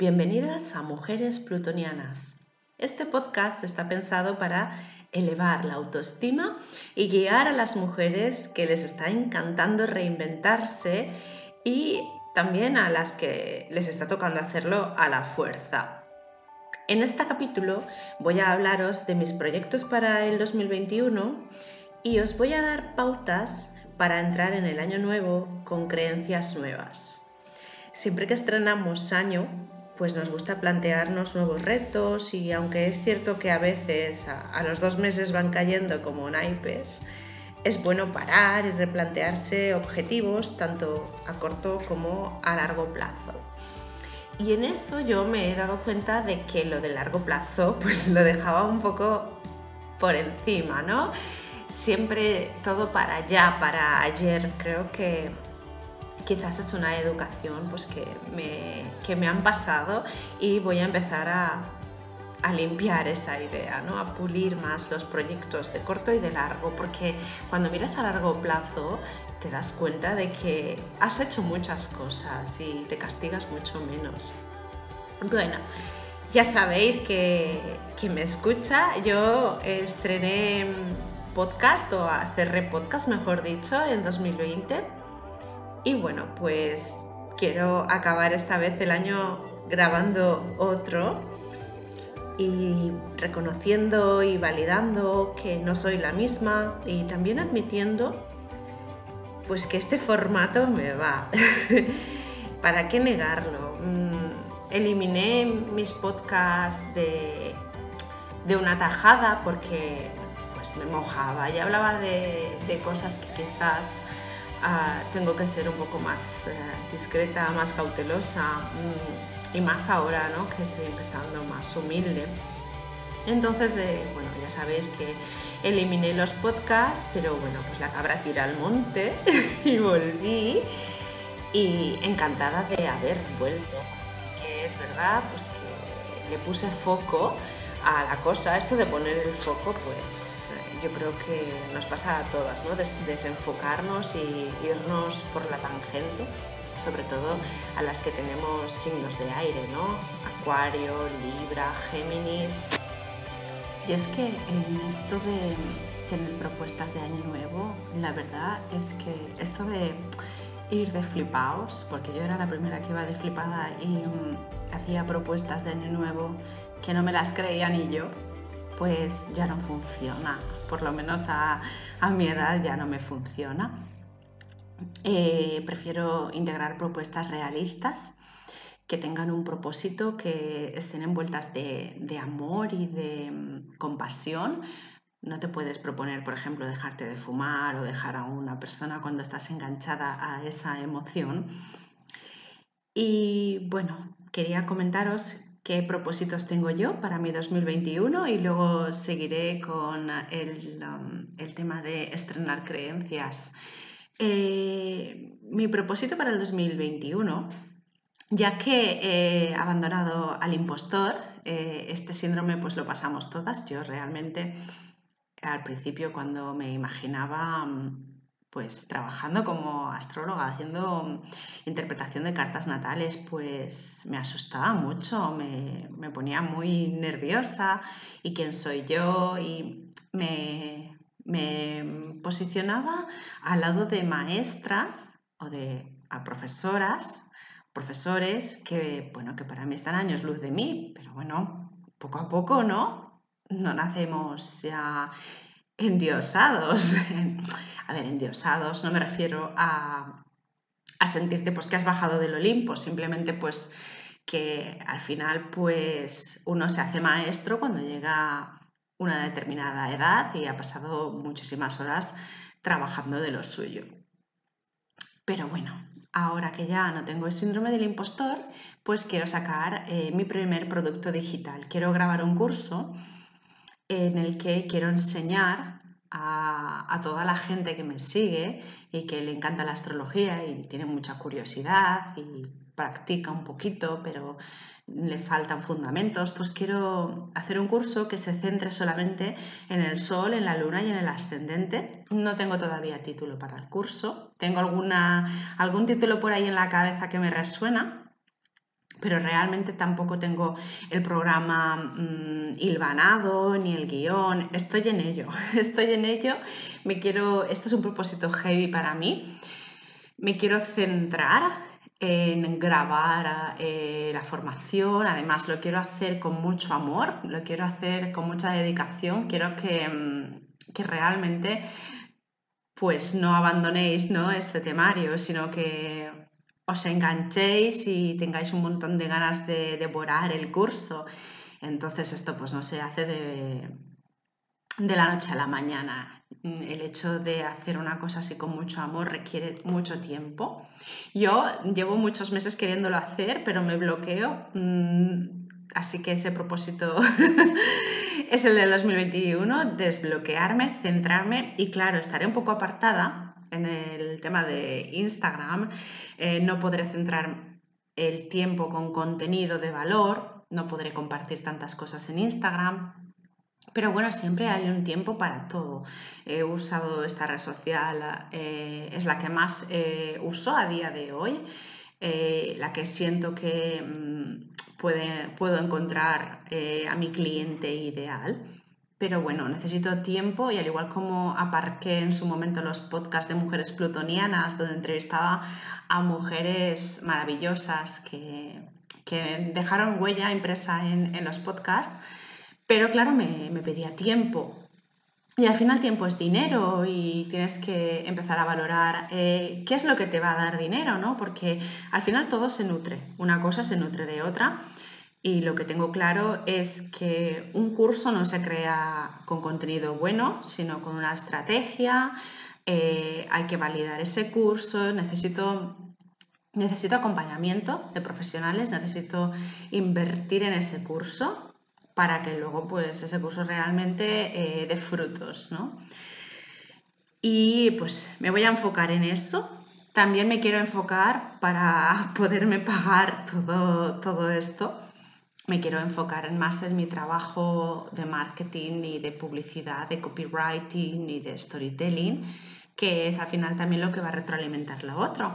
Bienvenidas a Mujeres Plutonianas. Este podcast está pensado para elevar la autoestima y guiar a las mujeres que les está encantando reinventarse y también a las que les está tocando hacerlo a la fuerza. En este capítulo voy a hablaros de mis proyectos para el 2021 y os voy a dar pautas para entrar en el año nuevo con creencias nuevas. Siempre que estrenamos año, pues nos gusta plantearnos nuevos retos y aunque es cierto que a veces a, los dos meses van cayendo como naipes, es bueno parar y replantearse objetivos tanto a corto como a largo plazo. Y en eso yo me he dado cuenta de que lo de largo plazo pues lo dejaba un poco por encima, ¿no? Siempre todo para allá, para ayer. Creo que quizás es una educación pues, que, me, que me han pasado y voy a empezar a, a limpiar esa idea, ¿no? a pulir más los proyectos de corto y de largo, porque cuando miras a largo plazo te das cuenta de que has hecho muchas cosas y te castigas mucho menos. Bueno, ya sabéis que, que me escucha, yo estrené podcast o cerré podcast, mejor dicho, en 2020 y bueno, pues quiero acabar esta vez el año grabando otro y reconociendo y validando que no soy la misma y también admitiendo pues que este formato me va. ¿Para qué negarlo? Mm, eliminé mis podcasts de, de, una tajada porque pues me mojaba y hablaba de, de cosas que quizás tengo que ser un poco más eh, discreta, más cautelosa mm, y más ahora ¿no? que estoy empezando más humilde. Entonces, eh, bueno, ya sabéis que eliminé los podcasts, pero bueno, pues la cabra tira al monte y volví y encantada de haber vuelto. Así que es verdad, pues que le puse foco a la cosa. Esto de poner el foco, pues yo creo que nos pasa a todas, ¿no? desenfocarnos y irnos por la tangente, sobre todo a las que tenemos signos de aire, ¿no? Acuario, Libra, Géminis. Y es que en esto de tener propuestas de año nuevo, la verdad es que esto de ir de flipaos, porque yo era la primera que iba de flipada y hacía propuestas de año nuevo que no me las creía ni yo, pues ya no funciona, por lo menos a, mi edad ya no me funciona. Eh, prefiero integrar propuestas realistas que tengan un propósito, que estén envueltas de, amor y de mm, compasión. No te puedes proponer, por ejemplo, dejarte de fumar o dejar a una persona cuando estás enganchada a esa emoción. Y bueno, quería comentaros qué propósitos tengo yo para mi 2021 y luego seguiré con el, um, tema de estrenar creencias. Eh, mi propósito para el 2021, ya que he abandonado al impostor, eh, este síndrome pues lo pasamos todas, yo realmente al principio cuando me imaginaba um, pues trabajando como astróloga, haciendo interpretación de cartas natales, pues me asustaba mucho, me, ponía muy nerviosa y quién soy yo y me, posicionaba al lado de maestras o de profesoras, profesores que, bueno, que para mí están años luz de mí, pero bueno, poco a poco, ¿no? No nacemos ya endiosados. A ver, endiosados, no me refiero a, sentirte pues que has bajado del Olimpo, simplemente pues que al final pues uno se hace maestro cuando llega una determinada edad y ha pasado muchísimas horas trabajando de lo suyo. Pero bueno, ahora que ya no tengo el síndrome del impostor, pues quiero sacar eh, mi primer producto digital. Quiero grabar un curso en el que quiero enseñar a, toda la gente que me sigue y que le encanta la astrología y tiene mucha curiosidad y practica un poquito, pero le faltan fundamentos, pues quiero hacer un curso que se centre solamente en el Sol, en la Luna y en el ascendente. No tengo todavía título para el curso, tengo alguna, algún título por ahí en la cabeza que me resuena, pero realmente tampoco tengo el programa mm, hilvanado ni el guion. Estoy en ello, estoy en ello. Me quiero, esto es un propósito heavy para mí. Me quiero centrar en grabar eh, la formación, además lo quiero hacer con mucho amor, lo quiero hacer con mucha dedicación, quiero que, mm, que realmente pues no abandonéis ¿no? ese temario, sino que os enganchéis y tengáis un montón de ganas de devorar el curso. Entonces esto pues no se hace de, de la noche a la mañana. El hecho de hacer una cosa así con mucho amor requiere mucho tiempo. Yo llevo muchos meses queriéndolo hacer, pero me bloqueo. Mm, así que ese propósito es el del 2021, desbloquearme, centrarme y claro, estaré un poco apartada en el tema de Instagram, eh, no podré centrar el tiempo con contenido de valor, no podré compartir tantas cosas en Instagram. Pero bueno, siempre hay un tiempo para todo. He usado esta red social, eh, es la que más eh, uso a día de hoy, la que siento que mm, puedo encontrar a mi cliente ideal. Pero bueno, necesito tiempo y al igual como aparqué en su momento los podcasts de mujeres plutonianas, donde entrevistaba a mujeres maravillosas que, dejaron huella impresa en, los podcasts, pero claro, me, pedía tiempo. Y al final tiempo es dinero y tienes que empezar a valorar eh, qué es lo que te va a dar dinero, ¿no? Porque al final todo se nutre, una cosa se nutre de otra. Y lo que tengo claro es que un curso no se crea con contenido bueno, sino con una estrategia. Eh, hay que validar ese curso. Necesito, necesito acompañamiento de profesionales, necesito invertir en ese curso para que luego pues, ese curso realmente eh, dé frutos. Y pues me voy a enfocar en eso. También me quiero enfocar para poderme pagar todo, todo esto me quiero enfocar más en mi trabajo de marketing y de publicidad, de copywriting y de storytelling, que es al final también lo que va a retroalimentar lo otro.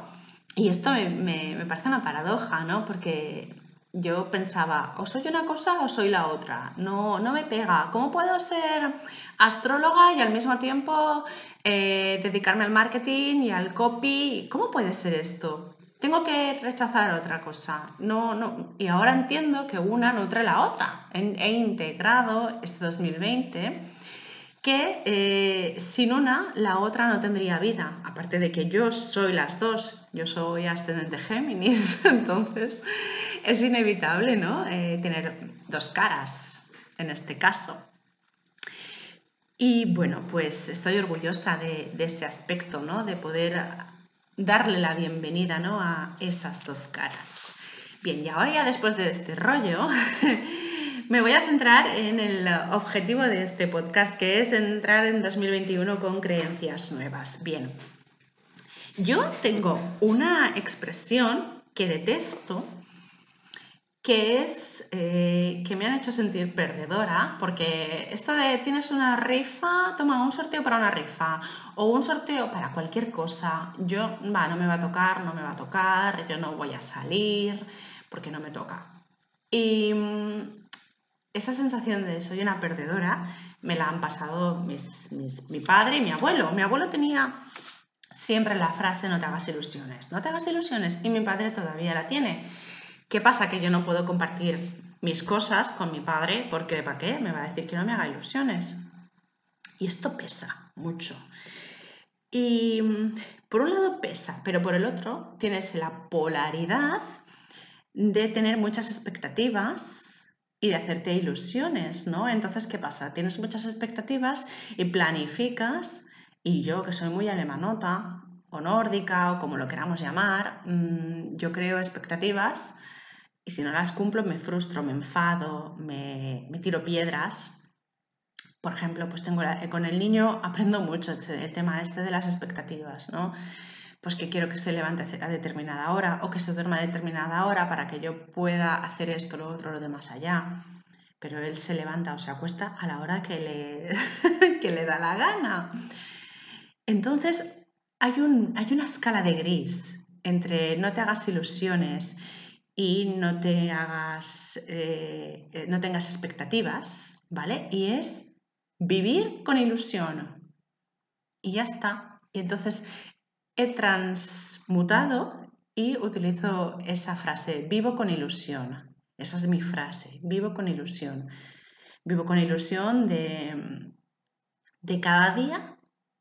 Y esto me, parece una paradoja, ¿no? Porque yo pensaba, o soy una cosa o soy la otra, no, no me pega. ¿Cómo puedo ser astróloga y al mismo tiempo eh, dedicarme al marketing y al copy? ¿Cómo puede ser esto? Tengo que rechazar otra cosa. No, no. Y ahora entiendo que una nutre la otra. He, integrado este 2020 que eh, sin una la otra no tendría vida. Aparte de que yo soy las dos, yo soy ascendente Géminis, entonces es inevitable ¿no? Eh, tener dos caras en este caso. Y bueno, pues estoy orgullosa de, de ese aspecto, ¿no? de poder darle la bienvenida ¿no? a esas dos caras. Bien, y ahora ya después de este rollo, me voy a centrar en el objetivo de este podcast, que es entrar en 2021 con creencias nuevas. Bien, yo tengo una expresión que detesto que es eh, que me han hecho sentir perdedora, porque esto de tienes una rifa, toma un sorteo para una rifa o un sorteo para cualquier cosa, yo, va, no me va a tocar, no me va a tocar, yo no voy a salir porque no me toca. Y mm, esa sensación de soy una perdedora me la han pasado mi padre y mi abuelo. Mi abuelo tenía siempre la frase no te hagas ilusiones, no te hagas ilusiones y mi padre todavía la tiene. ¿Qué pasa? Que yo no puedo compartir mis cosas con mi padre porque ¿para qué? Me va a decir que no me haga ilusiones. Y esto pesa mucho. Y mm, por un lado pesa, pero por el otro tienes la polaridad de tener muchas expectativas y de hacerte ilusiones, ¿no? Entonces, ¿qué pasa? Tienes muchas expectativas y planificas, y yo que soy muy alemanota o nórdica o como lo queramos llamar, mm, yo creo expectativas y si no las cumplo me frustro, me enfado, me, tiro piedras. Por ejemplo, pues tengo con el niño aprendo mucho el tema este de las expectativas, ¿no? Pues que quiero que se levante a determinada hora o que se duerma a determinada hora para que yo pueda hacer esto, lo otro, lo de más allá. Pero él se levanta o se acuesta a la hora que le, que le da la gana. Entonces, hay, un, hay una escala de gris entre no te hagas ilusiones y no te hagas, eh, eh, no tengas expectativas, ¿vale? Y es vivir con ilusión. Y ya está. Y entonces he transmutado y utilizo esa frase, vivo con ilusión. Esa es mi frase, vivo con ilusión. Vivo con ilusión de, de cada día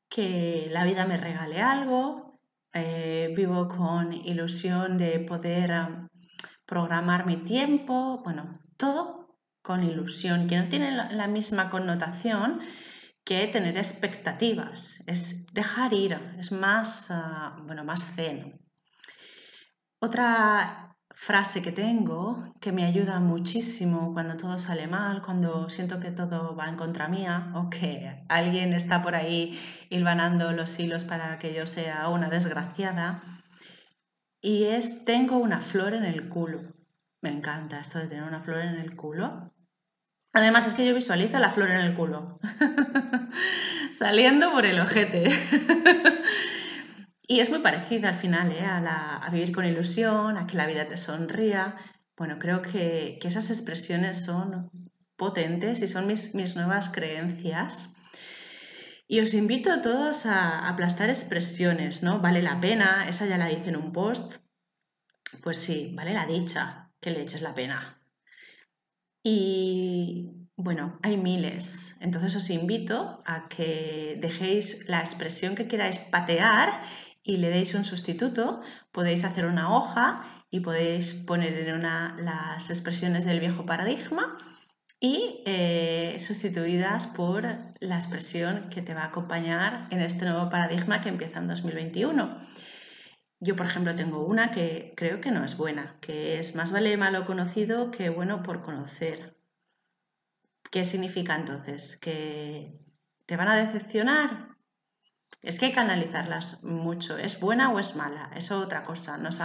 que la vida me regale algo. Eh, vivo con ilusión de poder programar mi tiempo, bueno, todo con ilusión, que no tiene la misma connotación que tener expectativas, es dejar ir, es más, ah, bueno, más zen. Otra frase que tengo que me ayuda muchísimo cuando todo sale mal, cuando siento que todo va en contra mía o que alguien está por ahí hilvanando los hilos para que yo sea una desgraciada, y es tengo una flor en el culo. Me encanta esto de tener una flor en el culo. Además es que yo visualizo la flor en el culo, saliendo por el ojete. y es muy parecida al final ¿eh? a, vivir con ilusión, a que la vida te sonría. Bueno, creo que, esas expresiones son potentes y son mis, mis nuevas creencias. Y os invito a todos a aplastar expresiones, ¿no? Vale la pena, esa ya la hice en un post. Pues sí, vale la dicha que le eches la pena. Y bueno, hay miles. Entonces os invito a que dejéis la expresión que queráis patear y le deis un sustituto. Podéis hacer una hoja y podéis poner en una las expresiones del viejo paradigma y eh, sustituidas por la expresión que te va a acompañar en este nuevo paradigma que empieza en 2021. Yo, por ejemplo, tengo una que creo que no es buena, que es más vale malo conocido que bueno por conocer. ¿Qué significa entonces? ¿Que te van a decepcionar? Es que hay que analizarlas mucho. ¿Es buena o es mala? Eso es otra cosa. Nos,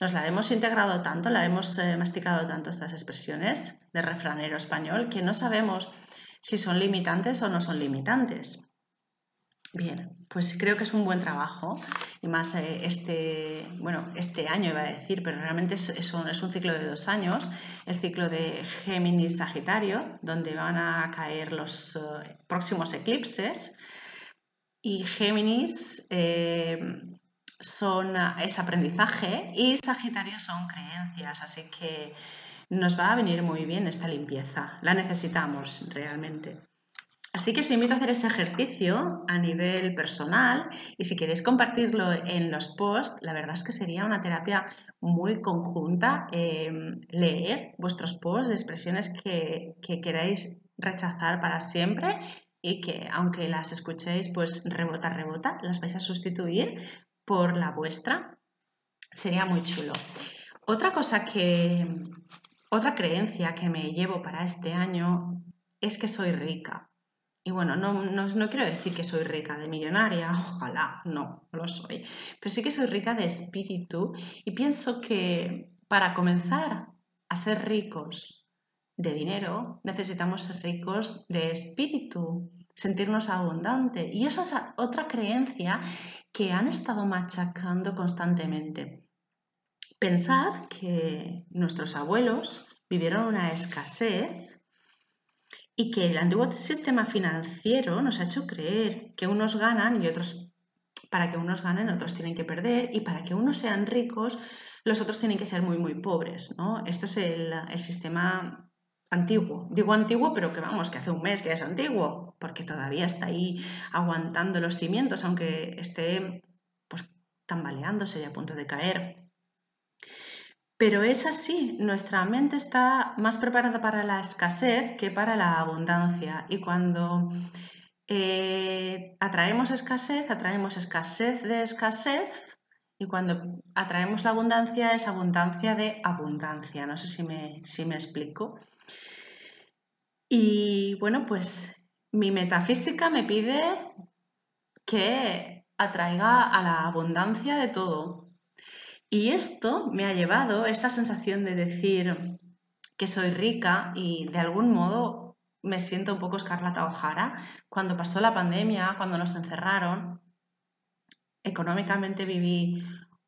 nos la hemos integrado tanto, la hemos eh, masticado tanto estas expresiones de refranero español que no sabemos si son limitantes o no son limitantes. Bien, pues creo que es un buen trabajo y más eh, este, bueno, este año iba a decir, pero realmente es, es, un, ciclo de dos años, el ciclo de Géminis-Sagitario, donde van a caer los eh, próximos eclipses y Géminis eh, son, es aprendizaje y Sagitario son creencias, así que nos va a venir muy bien esta limpieza, la necesitamos realmente. Así que os invito a hacer ese ejercicio a nivel personal y si queréis compartirlo en los posts, la verdad es que sería una terapia muy conjunta eh, leer vuestros posts de expresiones que, que queráis rechazar para siempre y que aunque las escuchéis pues rebota, rebota, las vais a sustituir por la vuestra. Sería muy chulo. Otra cosa que, otra creencia que me llevo para este año es que soy rica. Y bueno, no, no, quiero decir que soy rica de millonaria, ojalá, no, no lo soy. Pero sí que soy rica de espíritu y pienso que para comenzar a ser ricos de dinero, necesitamos ser ricos de espíritu, sentirnos abundante. Y eso es otra creencia que han estado machacando constantemente. Pensad que nuestros abuelos vivieron una escasez y que el antiguo sistema financiero nos ha hecho creer que unos ganan y otros, para que unos ganen, otros tienen que perder y para que unos sean ricos, los otros tienen que ser muy, muy pobres. ¿no? Esto es el, el sistema antiguo. Digo antiguo, pero que vamos, que hace un mes que es antiguo, porque todavía está ahí aguantando los cimientos, aunque esté pues tambaleándose y a punto de caer. Pero es así, nuestra mente está más preparada para la escasez que para la abundancia. Y cuando eh, atraemos escasez, atraemos escasez de escasez, y cuando atraemos la abundancia es abundancia de abundancia. No sé si me, si me explico. Y bueno, pues mi metafísica me pide que atraiga a la abundancia de todo. Y esto me ha llevado, esta sensación de decir que soy rica y de algún modo me siento un poco escarlata O'Hara, cuando pasó la pandemia, cuando nos encerraron, económicamente viví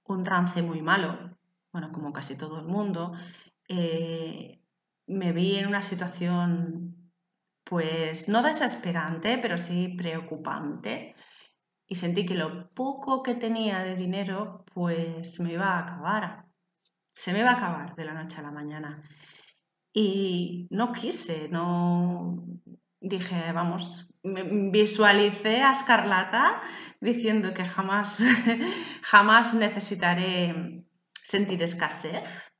un trance muy malo, bueno, como casi todo el mundo, eh, me vi en una situación, pues no desesperante, pero sí preocupante. Y sentí que lo poco que tenía de dinero, pues me iba a acabar. Se me iba a acabar de la noche a la mañana. Y no quise, no dije, vamos, visualicé a Escarlata diciendo que jamás, jamás necesitaré sentir escasez.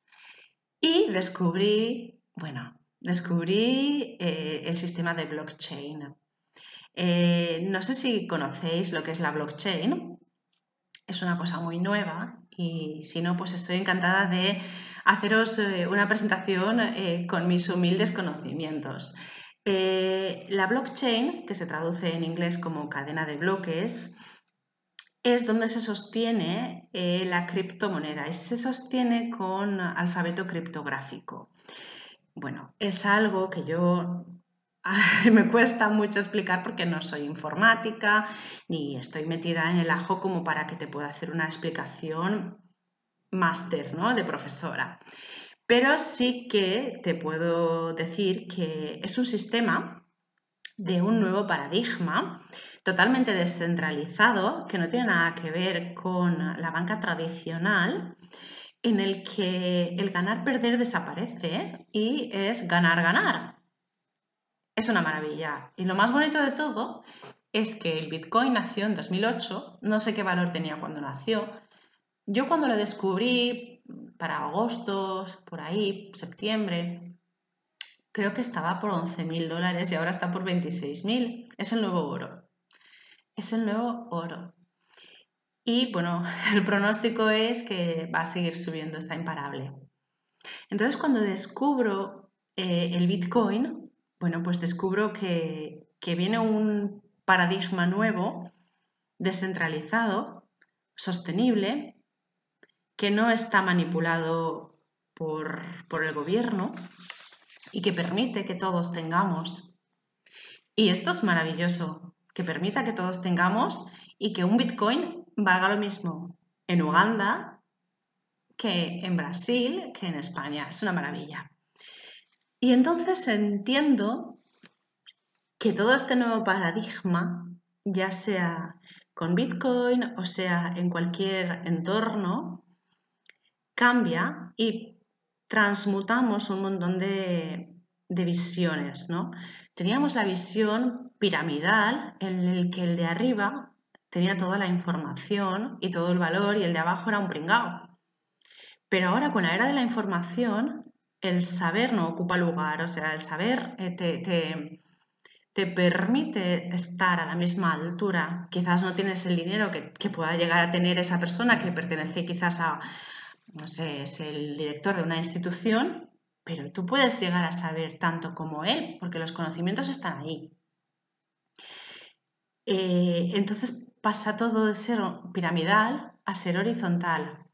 Y descubrí, bueno, descubrí eh, el sistema de blockchain. Eh, no sé si conocéis lo que es la blockchain. Es una cosa muy nueva y si no, pues estoy encantada de haceros eh, una presentación con mis humildes conocimientos. La blockchain, que se traduce en inglés como cadena de bloques, es donde se sostiene la criptomoneda y se sostiene con alfabeto criptográfico. Bueno, es algo que yo me cuesta mucho explicar porque no soy informática ni estoy metida en el ajo como para que te pueda hacer una explicación máster, ¿no? De profesora. Pero sí que te puedo decir que es un sistema de un nuevo paradigma totalmente descentralizado que no tiene nada que ver con la banca tradicional en el que el ganar-perder desaparece y es ganar-ganar. Es una maravilla. Y lo más bonito de todo es que el Bitcoin nació en 2008, no sé qué valor tenía cuando nació. Yo cuando lo descubrí para agosto, por ahí, septiembre, creo que estaba por 11.000 dólares y ahora está por 26.000. Es el nuevo oro. Es el nuevo oro. Y bueno, el pronóstico es que va a seguir subiendo, está imparable. Entonces, cuando descubro eh, el Bitcoin, bueno, pues descubro que, que viene un paradigma nuevo, descentralizado, sostenible, que no está manipulado por, por, el gobierno y que permite que todos tengamos. Y esto es maravilloso, que permita que todos tengamos y que un Bitcoin valga lo mismo en Uganda que en Brasil, que en España. Es una maravilla. Y entonces entiendo que todo este nuevo paradigma, ya sea con Bitcoin o sea en cualquier entorno, cambia y transmutamos un montón de, visiones, ¿no? Teníamos la visión piramidal en el que el de arriba tenía toda la información y todo el valor y el de abajo era un pringao. Pero ahora con la era de la información, el saber no ocupa lugar, o sea, el saber eh, te, te, permite estar a la misma altura. Quizás no tienes el dinero que pueda llegar a tener esa persona que pertenece quizás a, no sé, es el director de una institución, pero tú puedes llegar a saber tanto como él, porque los conocimientos están ahí. Eh, entonces pasa todo de ser piramidal a ser horizontal.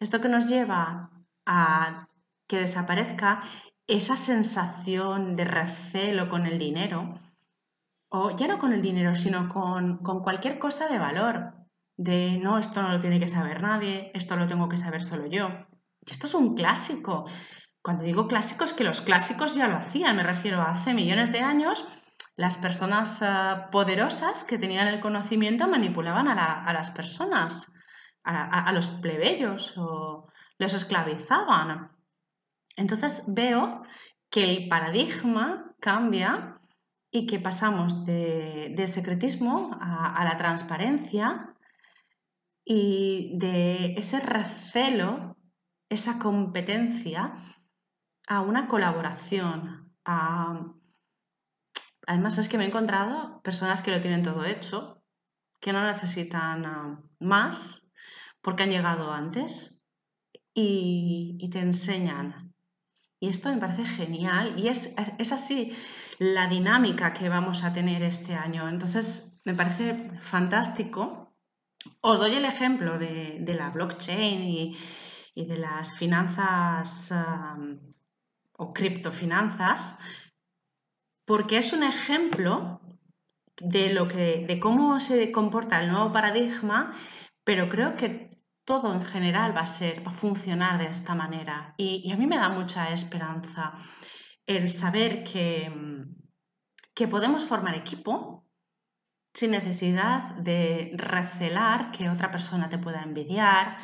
Esto que nos lleva a que desaparezca esa sensación de recelo con el dinero, o ya no con el dinero, sino con, con cualquier cosa de valor, de no, esto no lo tiene que saber nadie, esto lo tengo que saber solo yo. Y esto es un clásico. Cuando digo clásico es que los clásicos ya lo hacían, me refiero a hace millones de años las personas eh, poderosas que tenían el conocimiento manipulaban a, las personas, a, los plebeyos o los esclavizaban. Entonces veo que el paradigma cambia y que pasamos de, del secretismo a, la transparencia y de ese recelo, esa competencia, a una colaboración, Además es que me he encontrado personas que lo tienen todo hecho, que no necesitan ah, más porque han llegado antes y, te enseñan. Y esto me parece genial y es, así la dinámica que vamos a tener este año. Entonces me parece fantástico. Os doy el ejemplo de, la blockchain y, de las finanzas o criptofinanzas porque es un ejemplo de, lo que, de cómo se comporta el nuevo paradigma, pero creo que todo en general va a ser, va a funcionar de esta manera. Y, a mí me da mucha esperanza el saber que, que podemos formar equipo sin necesidad de recelar que otra persona te pueda envidiar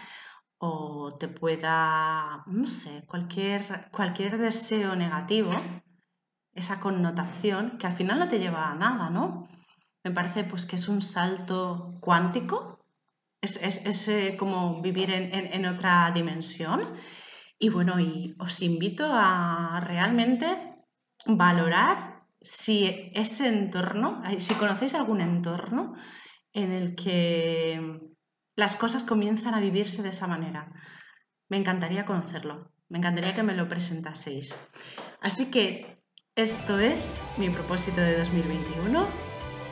o te pueda, no sé, cualquier, cualquier deseo negativo, esa connotación que al final no te lleva a nada, ¿no? Me parece pues que es un salto cuántico, es, eh, como vivir en, otra dimensión. Y bueno, y os invito a realmente valorar si ese entorno, si conocéis algún entorno en el que las cosas comienzan a vivirse de esa manera. Me encantaría conocerlo, me encantaría que me lo presentaseis. Así que esto es mi propósito de 2021,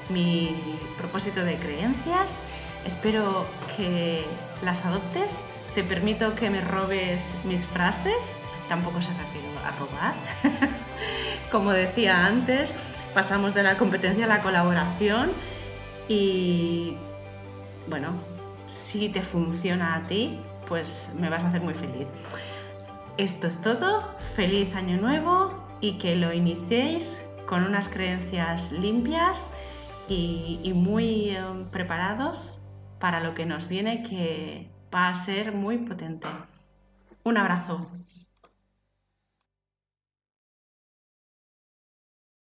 mi propósito de creencias. Espero que las adoptes. Te permito que me robes mis frases. Tampoco se refiere a robar. Como decía antes, pasamos de la competencia a la colaboración y bueno, si te funciona a ti, pues me vas a hacer muy feliz. Esto es todo, feliz año nuevo y que lo iniciéis con unas creencias limpias y, muy eh, preparados para lo que nos viene que va a ser muy potente. Un abrazo.